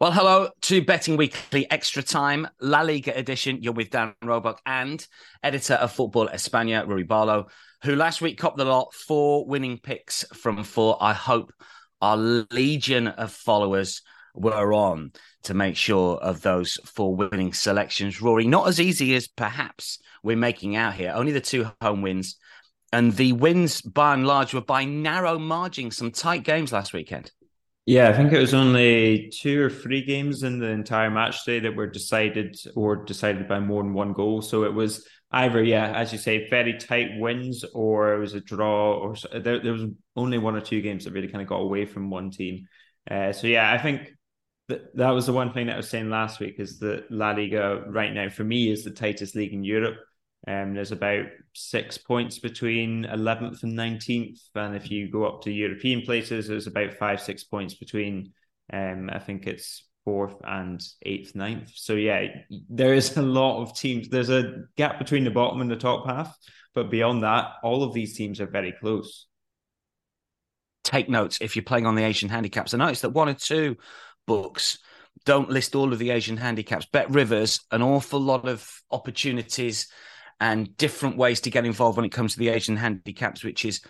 Well, hello to Betting Weekly Extra Time, La Liga edition. You're with Dan Roebuck and editor of Football España, Rory Barlow, who last week copped the lot four winning picks from four. I hope our legion of followers were on to make sure of those four winning selections. Rory, not as easy as perhaps we're making out here. Only the two home wins. And the wins, by and large, were by narrow margins, some tight games last weekend. Yeah, I think it was only two or three games in the entire match day that were decided or decided by more than one goal. So it was either, yeah, as you say, very tight wins, or it was a draw, or there, there was only one or two games that really kind of got away from one team. Uh, so yeah, I think that that was the one thing that I was saying last week is that La Liga right now for me is the tightest league in Europe. Um, there's about six points between 11th and 19th. And if you go up to European places, there's about five, six points between, um, I think it's fourth and eighth, ninth. So, yeah, there is a lot of teams. There's a gap between the bottom and the top half. But beyond that, all of these teams are very close. Take notes if you're playing on the Asian handicaps. I noticed that one or two books don't list all of the Asian handicaps. Bet Rivers, an awful lot of opportunities and different ways to get involved when it comes to the Asian handicaps, which is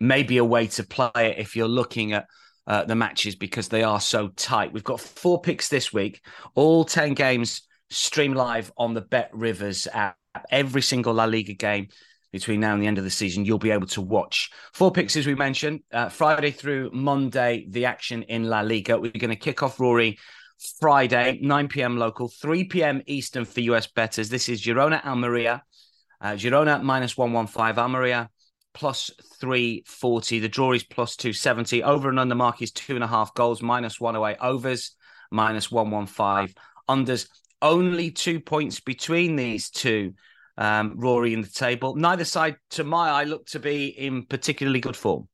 maybe a way to play it if you're looking at uh, the matches because they are so tight. We've got four picks this week, all 10 games stream live on the Bet Rivers app. Every single La Liga game between now and the end of the season, you'll be able to watch. Four picks, as we mentioned, uh, Friday through Monday, the action in La Liga. We're going to kick off, Rory, Friday, 9 p.m. local, 3 p.m. Eastern for US betters. This is Girona Almeria. Uh, Girona minus 115. Almeria plus 340. The draw is plus 270. Over and under mark is two and a half goals, minus 108. Overs, minus 115. Unders, only two points between these two. Um, Rory in the table. Neither side, to my eye, look to be in particularly good form.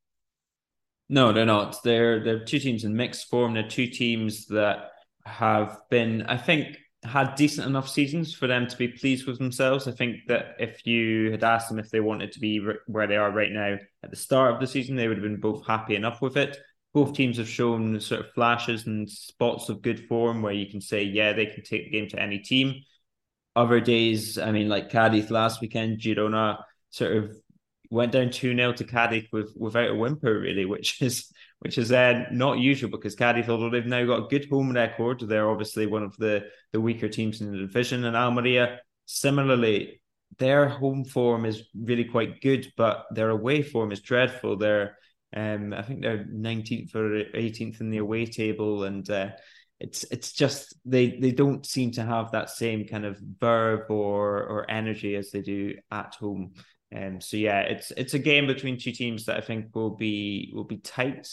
No, they're not. They're they're two teams in mixed form. They're two teams that have been, I think, had decent enough seasons for them to be pleased with themselves. I think that if you had asked them if they wanted to be where they are right now at the start of the season, they would have been both happy enough with it. Both teams have shown sort of flashes and spots of good form where you can say, yeah, they can take the game to any team. Other days, I mean, like Cadiz last weekend, Girona sort of went down 2 0 to Cadiz with, without a whimper, really, which is which is uh, not usual because Cadiz, although they've now got a good home record, they're obviously one of the, the weaker teams in the division. And Almeria, similarly, their home form is really quite good, but their away form is dreadful. They're, um, I think they're 19th or 18th in the away table, and uh, it's it's just they they don't seem to have that same kind of verve or or energy as they do at home. Um, so yeah, it's it's a game between two teams that I think will be will be tight.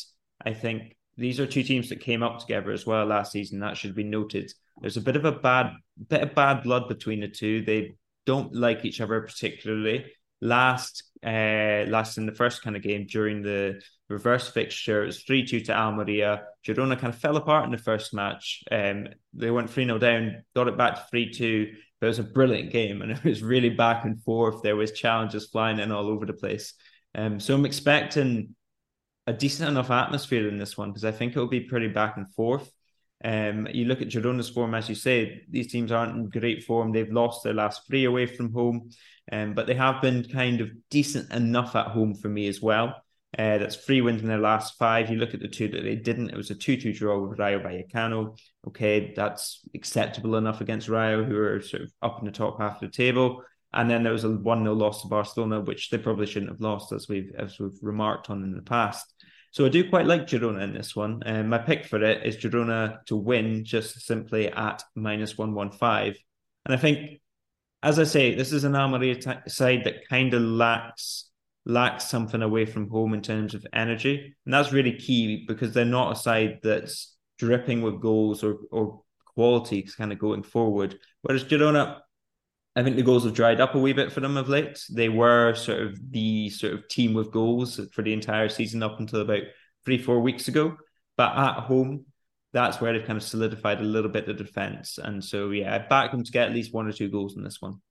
I think these are two teams that came up together as well last season. That should be noted. There's a bit of a bad bit of bad blood between the two. They don't like each other particularly. last uh, last in the first kind of game during the reverse fixture. It was 3 2 to Almeria. Girona kind of fell apart in the first match. Um, they went 3 0 down, got it back to 3 2. But it was a brilliant game and it was really back and forth. There was challenges flying in all over the place. Um, so I'm expecting a decent enough atmosphere in this one because I think it'll be pretty back and forth. Um, you look at Girona's form, as you say, these teams aren't in great form. They've lost their last three away from home, um, but they have been kind of decent enough at home for me as well. Uh, that's three wins in their last five. You look at the two that they didn't, it was a 2 2 draw with Rayo Vallecano. Okay, that's acceptable enough against Rayo, who are sort of up in the top half of the table. And then there was a 1 0 loss to Barcelona, which they probably shouldn't have lost, as we've as we've remarked on in the past. So I do quite like Girona in this one. And um, my pick for it is Girona to win just simply at minus 115. And I think, as I say, this is an Almeria t- side that kind of lacks lacks something away from home in terms of energy. And that's really key because they're not a side that's dripping with goals or, or quality kind of going forward. Whereas Girona, I think the goals have dried up a wee bit for them of late. They were sort of the sort of team with goals for the entire season up until about three, four weeks ago. But at home, that's where they've kind of solidified a little bit of defense. And so, yeah, I back them to get at least one or two goals in this one.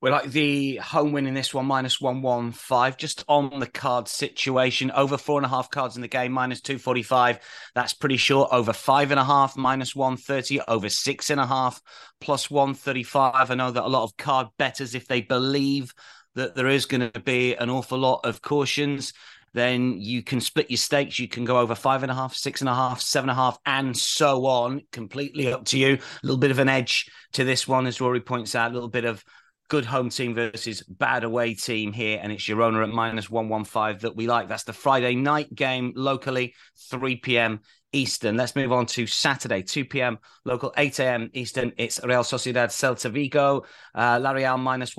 We like the home win in this one, minus 115, just on the card situation. Over four and a half cards in the game, minus 245. That's pretty short. Over five and a half, minus 130. Over six and a half, plus 135. I know that a lot of card betters, if they believe that there is going to be an awful lot of cautions, then you can split your stakes. You can go over five and a half, six and a half, seven and a half, and so on. Completely up to you. A little bit of an edge to this one, as Rory points out, a little bit of good home team versus bad away team here, and it's Girona at minus 115 that we like. That's the Friday night game locally, 3 p.m. Eastern. Let's move on to Saturday, 2 p.m. local, 8 a.m. Eastern. It's Real Sociedad Celta Vigo, uh, La Real minus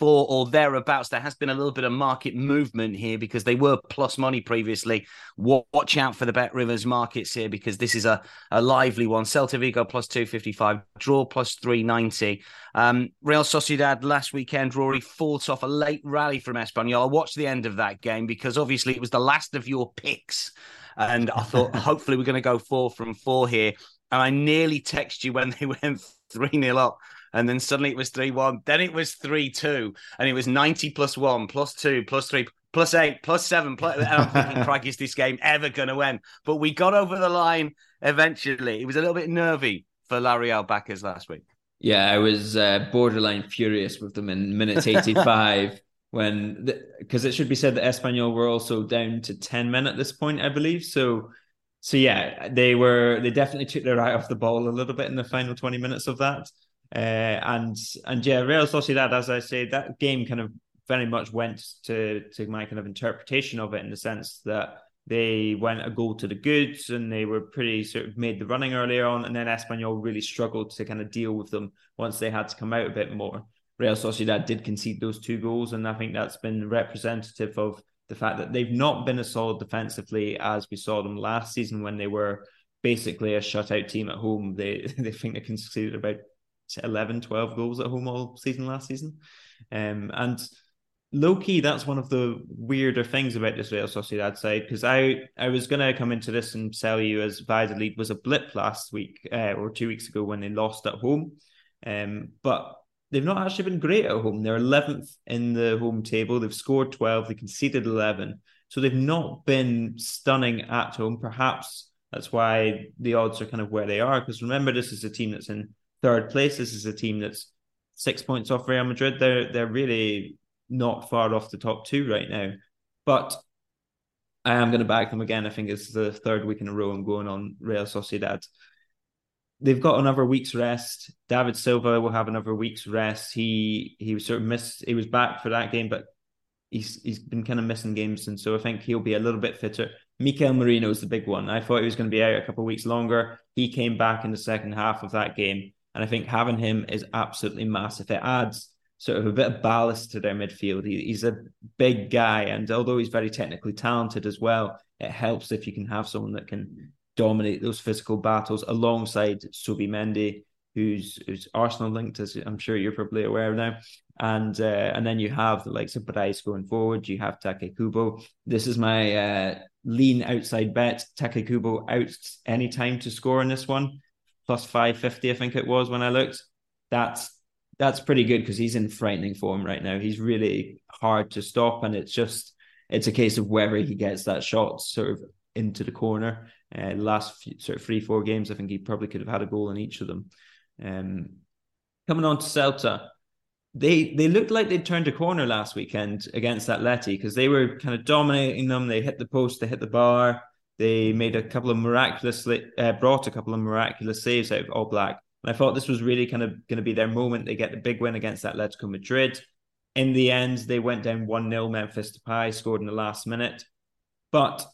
124 or thereabouts. There has been a little bit of market movement here because they were plus money previously. Watch out for the Bet Rivers markets here because this is a, a lively one. Celta Vigo plus 255, draw plus 390. Um, Real Sociedad last weekend, Rory fought off a late rally from Espanyol. I watched the end of that game because obviously it was the last of your picks and I thought, hopefully, we're going to go four from four here. And I nearly text you when they went 3 0 up. And then suddenly it was 3 1. Then it was 3 2. And it was 90 plus 1, plus 2, plus 3, plus 8, plus 7. Plus, and I'm thinking, Craig, is this game ever going to win? But we got over the line eventually. It was a little bit nervy for La Real backers last week. Yeah, I was uh, borderline furious with them in minutes 85 when because it should be said that Espanyol were also down to 10 men at this point, I believe. So so yeah, they were they definitely took their eye off the ball a little bit in the final 20 minutes of that. Uh, and and yeah, Real Sociedad, as I say, that game kind of very much went to to my kind of interpretation of it in the sense that they went a goal to the goods and they were pretty sort of made the running earlier on, and then Espanyol really struggled to kind of deal with them once they had to come out a bit more. Real Sociedad did concede those two goals, and I think that's been representative of the fact that they've not been as solid defensively as we saw them last season when they were basically a shutout team at home. They they think they conceded about 11, 12 goals at home all season last season. Um, and low key, that's one of the weirder things about this Real Sociedad side because I, I was going to come into this and sell you as Valladolid was a blip last week uh, or two weeks ago when they lost at home. Um, but they've not actually been great at home. They're 11th in the home table. They've scored 12. They conceded 11. So they've not been stunning at home. Perhaps that's why the odds are kind of where they are. Because remember, this is a team that's in third place. This is a team that's six points off Real Madrid. They're they're really not far off the top two right now. But I am going to back them again. I think it's the third week in a row I'm going on Real Sociedad they've got another week's rest. David Silva will have another week's rest. He he was sort of missed. He was back for that game, but he's he's been kind of missing games, and so I think he'll be a little bit fitter. Mikel Merino is the big one. I thought he was going to be out a couple of weeks longer. He came back in the second half of that game, and I think having him is absolutely massive. It adds sort of a bit of ballast to their midfield. He, he's a big guy, and although he's very technically talented as well, it helps if you can have someone that can dominate those physical battles alongside Mendy, who's who's Arsenal linked, as I'm sure you're probably aware now. And uh, and then you have the likes of Brais going forward. You have Take Kubo. This is my uh, lean outside bet. Take Kubo out any time to score in this one, plus five fifty. I think it was when I looked. That's that's pretty good because he's in frightening form right now. He's really hard to stop, and it's just it's a case of whether he gets that shot sort of into the corner. Uh, last few, sort of three four games, I think he probably could have had a goal in each of them. Um, coming on to Celta, they they looked like they turned a corner last weekend against Atleti because they were kind of dominating them. They hit the post, they hit the bar. They made a couple of miraculous, uh, brought a couple of miraculous saves out of Oblak. And I thought this was really kind of going to be their moment. They get the big win against Atletico Madrid. In the end, they went down 1 0. Memphis Depay scored in the last minute. But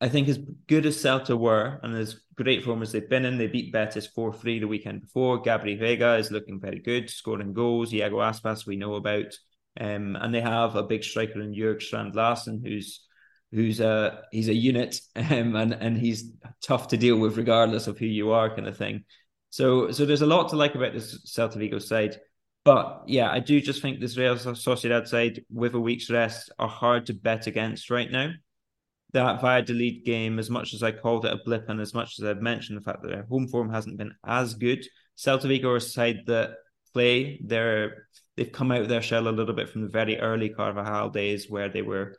I think as good as Celta were and as great form as they've been in, they beat Betis 4 3 the weekend before. Gabri Veiga is looking very good, scoring goals. Iago Aspas, we know about. Um, and they have a big striker in Jörg Strand Larsen, who's who's a he's a unit um, and and he's tough to deal with regardless of who you are, kind of thing. So so there's a lot to like about this Celta Vigo side. But yeah, I do just think this Real Sociedad side with a week's rest are hard to bet against right now that Valladolid game, as much as I called it a blip and as much as I've mentioned the fact that their home form hasn't been as good, Celta Vigo are a side that play. They're they've come out of their shell a little bit from the very early Carvalhal days where they were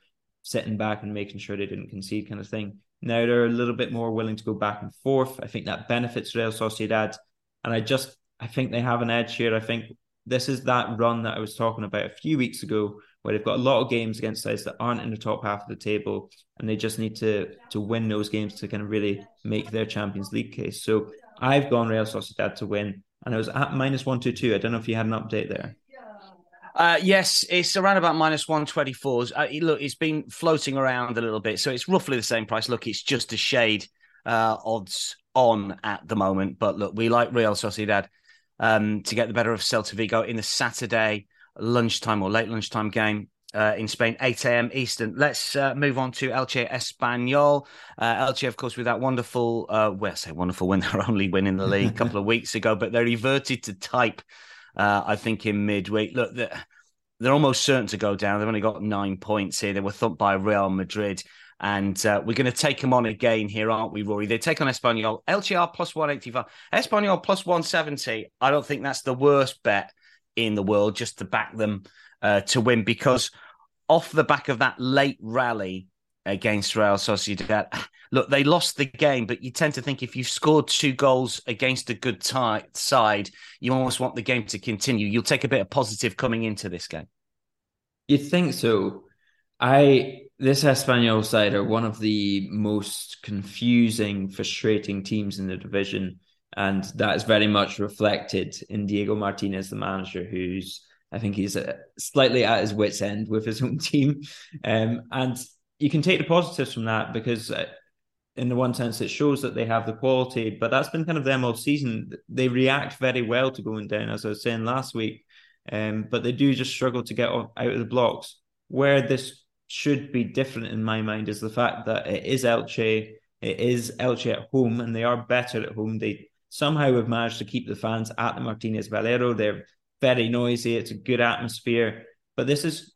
sitting back and making sure they didn't concede kind of thing. Now they're a little bit more willing to go back and forth. I think that benefits Real Sociedad. And I just I think they have an edge here. I think this is that run that I was talking about a few weeks ago where they've got a lot of games against sides that aren't in the top half of the table, and they just need to to win those games to kind of really make their Champions League case. So I've gone Real Sociedad to win, and I was at minus one two two. I don't know if you had an update there. Uh, yes, it's around about minus 124s. Uh, look, it's been floating around a little bit, so it's roughly the same price. Look, it's just a shade uh, odds on at the moment, but look, we like Real Sociedad um, to get the better of Celta Vigo in the Saturday lunchtime or late lunchtime game uh, in Spain, 8 a.m. Eastern. Let's uh, move on to Elche Espanyol. Uh, Elche, of course, with that wonderful, uh, well, I say wonderful when they're only winning the league a couple of weeks ago, but they reverted to type, uh, I think, in midweek. Look, they're, they're, almost certain to go down. They've only got nine points here. They were thumped by Real Madrid. And uh, we're going to take them on again here, aren't we, Rory? They take on Espanyol. Elche plus 185. Espanyol plus 170. I don't think that's the worst bet in the world just to back them uh, to win because off the back of that late rally against Real Sociedad, look, they lost the game, but you tend to think if you've scored two goals against a good tie, side, you almost want the game to continue. You'll take a bit of positive coming into this game. You think so? I this Espanyol side are one of the most confusing, frustrating teams in the division. And that is very much reflected in Diego Martinez, the manager, who's I think he's uh, slightly at his wits' end with his own team. Um, and you can take the positives from that because, uh, in the one sense, it shows that they have the quality. But that's been kind of them all season. They react very well to going down, as I was saying last week. Um, but they do just struggle to get out of the blocks. Where this should be different in my mind is the fact that it is Elche, it is Elche at home, and they are better at home. They somehow have managed to keep the fans at the Martinez Valero. They're very noisy. It's a good atmosphere. But this is,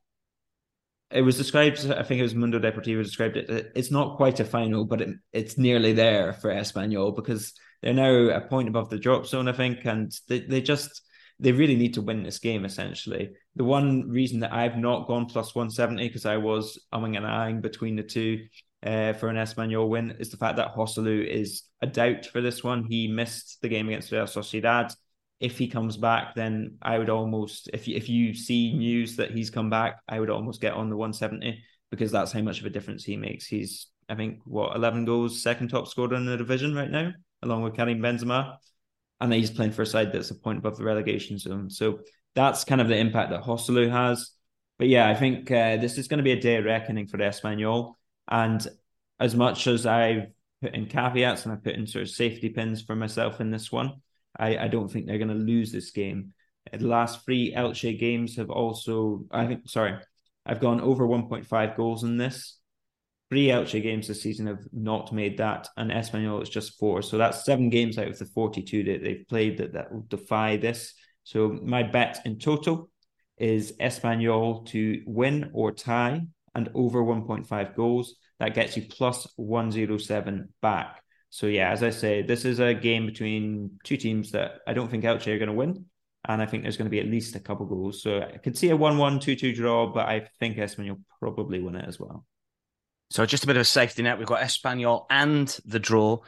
it was described, I think it was Mundo Deportivo described it. It's not quite a final, but it, it's nearly there for Espanyol because they're now a point above the drop zone, I think. And they, they just, they really need to win this game, essentially. The one reason that I've not gone plus 170 because I was umming and ahhing between the two uh, for an Espanyol win is the fact that Joselu is a doubt for this one. He missed the game against Real Sociedad. If he comes back, then I would almost, if you, if you see news that he's come back, I would almost get on the 170 because that's how much of a difference he makes. He's, I think, what 11 goals, second top scorer in the division right now, along with Karim Benzema, and he's playing for a side that's a point above the relegation zone. So that's kind of the impact that Joselu has. But yeah, I think uh, this is going to be a day of reckoning for Espanyol. And as much as I've put in caveats and I've put in sort of safety pins for myself in this one, I, I don't think they're going to lose this game. Uh, the last three Elche games have also, I think, sorry, I've gone over 1.5 goals in this. Three Elche games this season have not made that, and Espanyol is just four. So that's seven games out of the 42 that they've played that, that will defy this. So my bet in total is Espanyol to win or tie and over 1.5 goals. That gets you plus 107 back. So, yeah, as I say, this is a game between two teams that I don't think Elche are going to win. And I think there's going to be at least a couple goals. So I could see a 1 1 2 2 draw, but I think Espanyol probably win it as well. So just a bit of a safety net. We've got Espanyol and the draw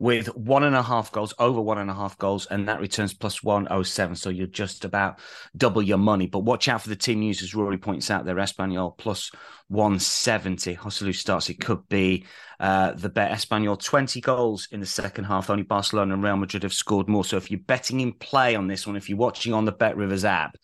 with one and a half goals, over one and a half goals, and that returns plus 107. So you're just about double your money. But watch out for the team news, as Rory points out there. Espanyol plus 170. Joselu starts. It could be uh, the bet. Espanyol 20 goals in the second half. Only Barcelona and Real Madrid have scored more. So if you're betting in play on this one, if you're watching on the Bet Rivers app,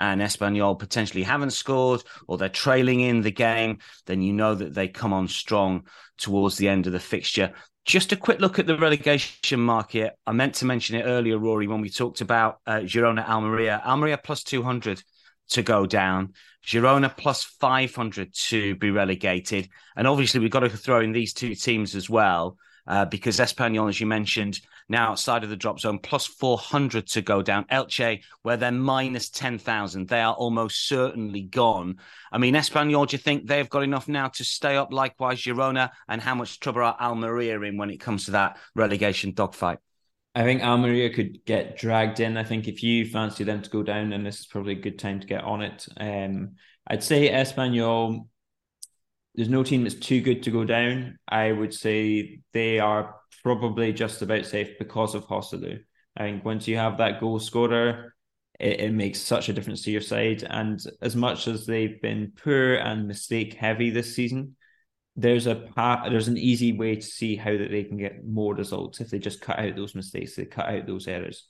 and Espanyol potentially haven't scored or they're trailing in the game, then you know that they come on strong towards the end of the fixture. Just a quick look at the relegation market. I meant to mention it earlier, Rory, when we talked about uh, Girona Almeria. Almeria plus 200 to go down, Girona plus 500 to be relegated. And obviously, we've got to throw in these two teams as well uh, because Espanyol, as you mentioned, now outside of the drop zone, plus 400 to go down. Elche, where they're minus 10,000, they are almost certainly gone. I mean, Espanyol, do you think they've got enough now to stay up? Likewise, Girona, and how much trouble are Almeria in when it comes to that relegation dogfight? I think Almeria could get dragged in. I think if you fancy them to go down, then this is probably a good time to get on it. Um, I'd say Espanyol there's no team that's too good to go down. I would say they are probably just about safe because of Joselu. I think once you have that goal scorer, it, it, makes such a difference to your side. And as much as they've been poor and mistake heavy this season, there's a path, there's an easy way to see how that they can get more results if they just cut out those mistakes, they cut out those errors.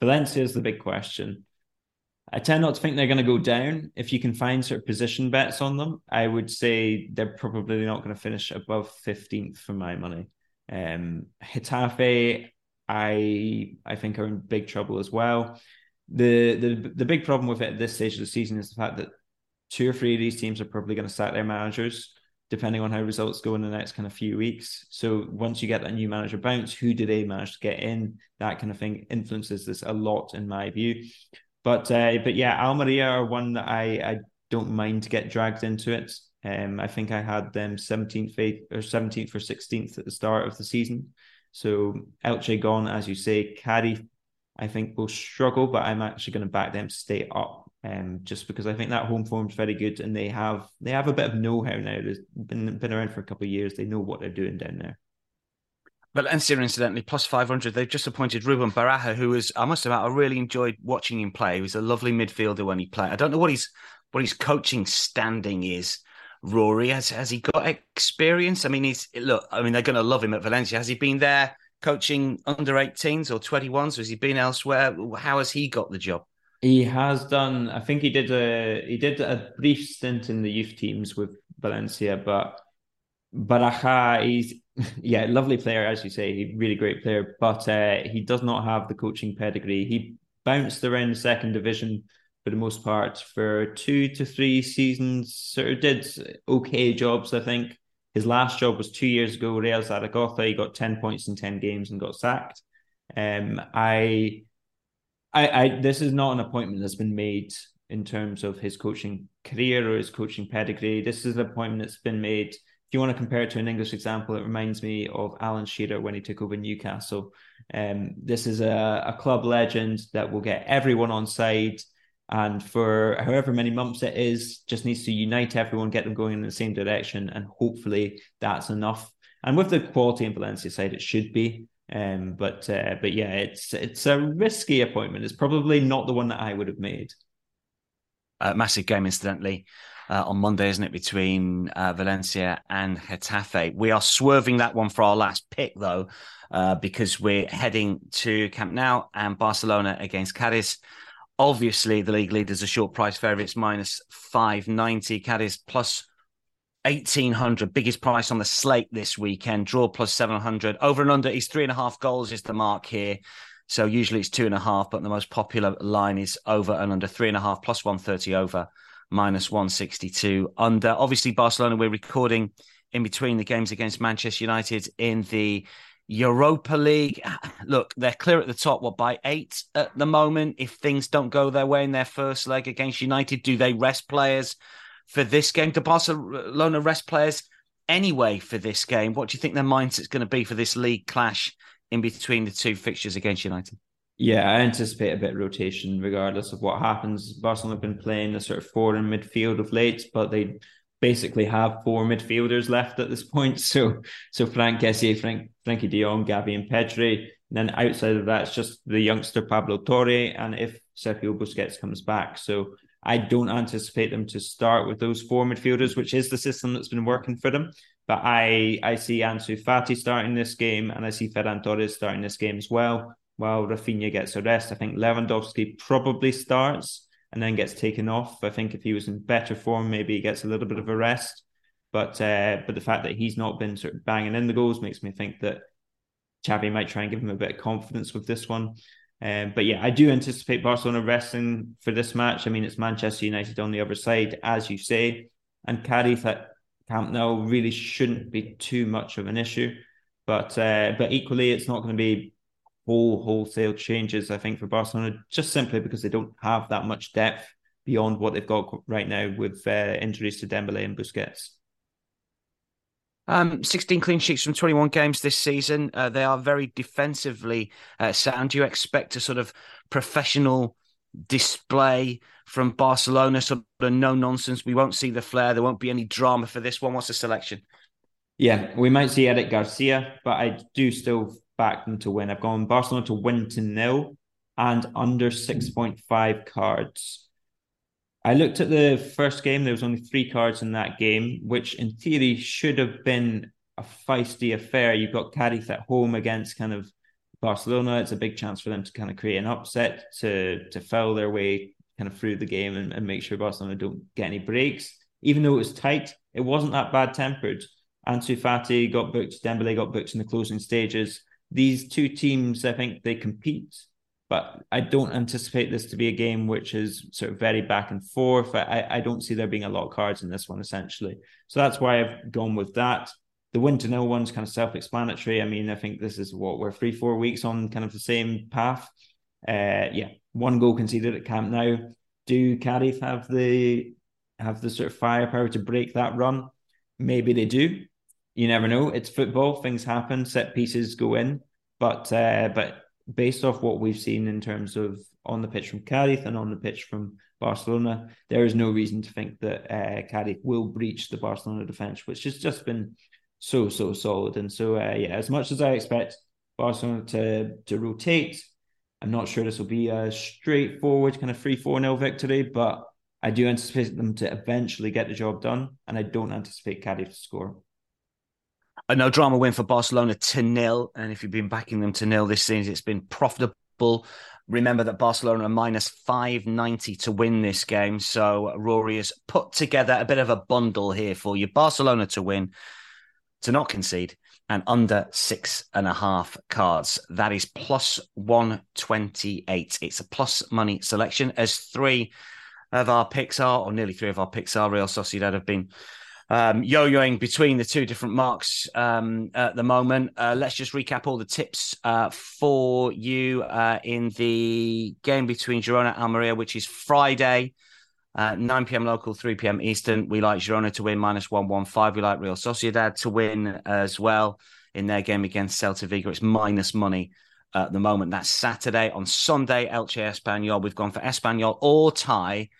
Valencia is the big question. I tend not to think they're going to go down. If you can find sort of position bets on them, I would say they're probably not going to finish above 15th for my money. Um, Getafe, I I think are in big trouble as well. The the the big problem with it at this stage of the season is the fact that two or three of these teams are probably going to sack their managers depending on how results go in the next kind of few weeks. So once you get that new manager bounce, who do they manage to get in? That kind of thing influences this a lot in my view. But uh, but yeah, Almeria are one that I I don't mind to get dragged into it. Um, I think I had them 17th or 17th or 16th at the start of the season. So Elche gone, as you say. Cadiz, I think will struggle, but I'm actually going to back them to stay up. Um, just because I think that home form is very good, and they have they have a bit of know-how now. They've been been around for a couple of years. They know what they're doing down there. Valencia, incidentally, plus 500. They've just appointed Ruben Baraja, who is, I must admit, I really enjoyed watching him play. He was a lovely midfielder when he played. I don't know what his what his coaching standing is. Rory has has he got experience? I mean, he's look. I mean, they're going to love him at Valencia. Has he been there coaching under 18s or 21s? Or Has he been elsewhere? How has he got the job? He has done. I think he did a he did a brief stint in the youth teams with Valencia, but Baraja, he's yeah, lovely player, as you say, really great player, but uh, he does not have the coaching pedigree. He bounced around second division for the most part for two to three seasons. Sort of did okay jobs, I think. His last job was two years ago, Real Zaragoza. He got ten points in ten games and got sacked. Um, I, I, I, this is not an appointment that's been made in terms of his coaching career or his coaching pedigree. This is an appointment that's been made you want to compare it to an English example, it reminds me of Alan Shearer when he took over Newcastle. Um, this is a, a club legend that will get everyone on side. And for however many months it is, just needs to unite everyone, get them going in the same direction. And hopefully that's enough. And with the quality in Valencia side, it should be. Um, but uh, but yeah, it's it's a risky appointment. It's probably not the one that I would have made. Uh, massive game, incidentally uh, on Monday, isn't it, between uh, Valencia and Getafe? We are swerving that one for our last pick, though, uh, because we're heading to Camp Nou and Barcelona against Cadiz. Obviously, the league leaders are short price favourites, minus 590. Cadiz plus 1800, biggest price on the slate this weekend. Draw plus 700. Over and under is three and a half goals, is the mark here. So usually it's two and a half, but the most popular line is over and under three and a half plus 130 over minus 162 under. Obviously, Barcelona, we're recording in between the games against Manchester United in the Europa League. Look, they're clear at the top. What by eight at the moment? If things don't go their way in their first leg against United, do they rest players for this game? Do Barcelona rest players anyway for this game? What do you think their mindset's going to be for this league clash in between the two fixtures against United? Yeah, I anticipate a bit of rotation regardless of what happens. Barcelona have been playing a sort of four in midfield of late, but they basically have four midfielders left at this point. So so Franck Kessié, Frank Frenkie de Jong, Gavi, and Pedri. And then outside of that, it's just the youngster Pablo Torre, and if Sergio Busquets comes back. So I don't anticipate them to start with those four midfielders, which is the system that's been working for them. But I I see Ansu Fati starting this game, and I see Ferran Torres starting this game as well. While Rafinha gets a rest, I think Lewandowski probably starts and then gets taken off. I think if he was in better form, maybe he gets a little bit of a rest. But uh, but the fact that he's not been sort of banging in the goals makes me think that Xavi might try and give him a bit of confidence with this one. Um, but yeah, I do anticipate Barcelona resting for this match. I mean, it's Manchester United on the other side, as you say, and at Camp Nou really shouldn't be too much of an issue. But uh, but equally, it's not going to be whole wholesale changes. I think for Barcelona, just simply because they don't have that much depth beyond what they've got right now with uh, injuries to Dembele and Busquets. Um, 16 clean sheets from 21 games this season. Uh, they are very defensively uh, sound. Do you expect a sort of professional display from Barcelona? Sort of no nonsense. We won't see the flair. There won't be any drama for this one. What's the selection? Yeah, we might see Eric Garcia, but I do still back them to win. I've gone Barcelona to win to nil and under 6.5 cards. I looked at the first game. There was only three cards in that game, which in theory should have been a feisty affair. You've got Cadiz at home against kind of Barcelona. It's a big chance for them to kind of create an upset to to foul their way kind of through the game and, and make sure Barcelona don't get any breaks. Even though it was tight, it wasn't that bad tempered. Ansu Fati got booked, Dembele got booked in the closing stages these two teams, I think they compete, but I don't anticipate this to be a game which is sort of very back and forth. I, I don't see there being a lot of cards in this one, essentially. So that's why I've gone with that. The win to nil one's kind of self explanatory. I mean, I think this is what we're three, four weeks on kind of the same path. Uh, yeah, one goal conceded at Camp Nou. Do Cadiz have the have the sort of firepower to break that run? Maybe they do you never know. It's football; things happen. Set pieces go in, but uh, but based off what we've seen in terms of on the pitch from Cadiz and on the pitch from Barcelona, there is no reason to think that uh, Cadiz will breach the Barcelona defense, which has just been so so solid. And so, uh, yeah, as much as I expect Barcelona to to rotate, I'm not sure this will be a straightforward kind of three four nil victory, but I do anticipate them to eventually get the job done, and I don't anticipate Cadiz to score a no drama win for Barcelona to nil. And if you've been backing them to nil this season, it's been profitable. Remember that Barcelona are minus 590 to win this game. So Rory has put together a bit of a bundle here for you. Barcelona to win, to not concede, and under six and a half cards. That is plus 128. It's a plus money selection as three of our picks are, or nearly three of our picks are, Real Sociedad have been um, yo-yoing between the two different marks um, at the moment. Uh, let's just recap all the tips uh, for you uh, in the game between Girona and Almeria, which is Friday, uh, 9 p.m. local, 3 p.m. Eastern. We like Girona to win minus 115. We like Real Sociedad to win as well in their game against Celta Vigo. It's minus money at the moment. That's Saturday. On Sunday, Elche Espanyol. We've gone for Espanyol or tie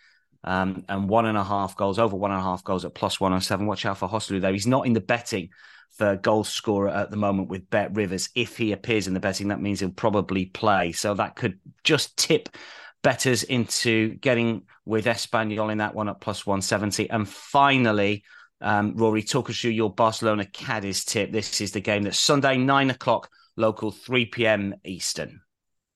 um, and one and a half goals, over one and a half goals at plus 107. Watch out for Joselu there. He's not in the betting for goal scorer at the moment with Bet Rivers. If he appears in the betting, that means he'll probably play. So that could just tip betters into getting with Espanyol in that one at plus 170. And finally, um, Rory, talk us through your Barcelona Cadiz tip. This is the game that's Sunday, nine o'clock local, 3 p.m. Eastern.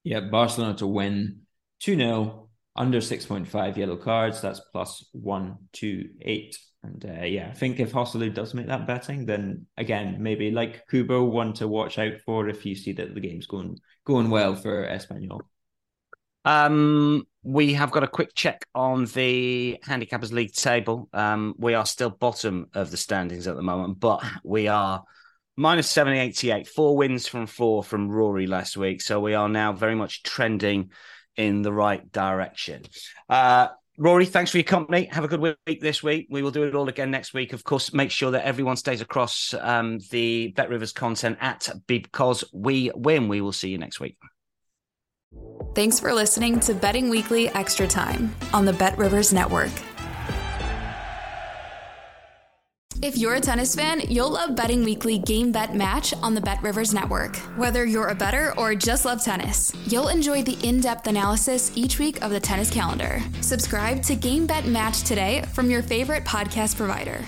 Yeah, Barcelona to win 2 0 under 6.5 yellow cards, that's plus 128. And uh, yeah, I think if Joselu does make that betting, then again, maybe like Kubo, one to watch out for if you see that the game's going going well for Espanyol. Um, we have got a quick check on the Handicappers League table. Um, we are still bottom of the standings at the moment, but we are Minus 788, four wins from four from Rory last week. So we are now very much trending in the right direction. Uh, Rory, thanks for your company. Have a good week this week. We will do it all again next week. Of course, make sure that everyone stays across um, the Bet Rivers content at Because We Win. We will see you next week. Thanks for listening to Betting Weekly Extra Time on the Bet Rivers Network. If you're a tennis fan, you'll love Betting Weekly Game Bet Match on the Bet Rivers Network. Whether you're a better or just love tennis, you'll enjoy the in depth analysis each week of the tennis calendar. Subscribe to Game Bet Match today from your favorite podcast provider.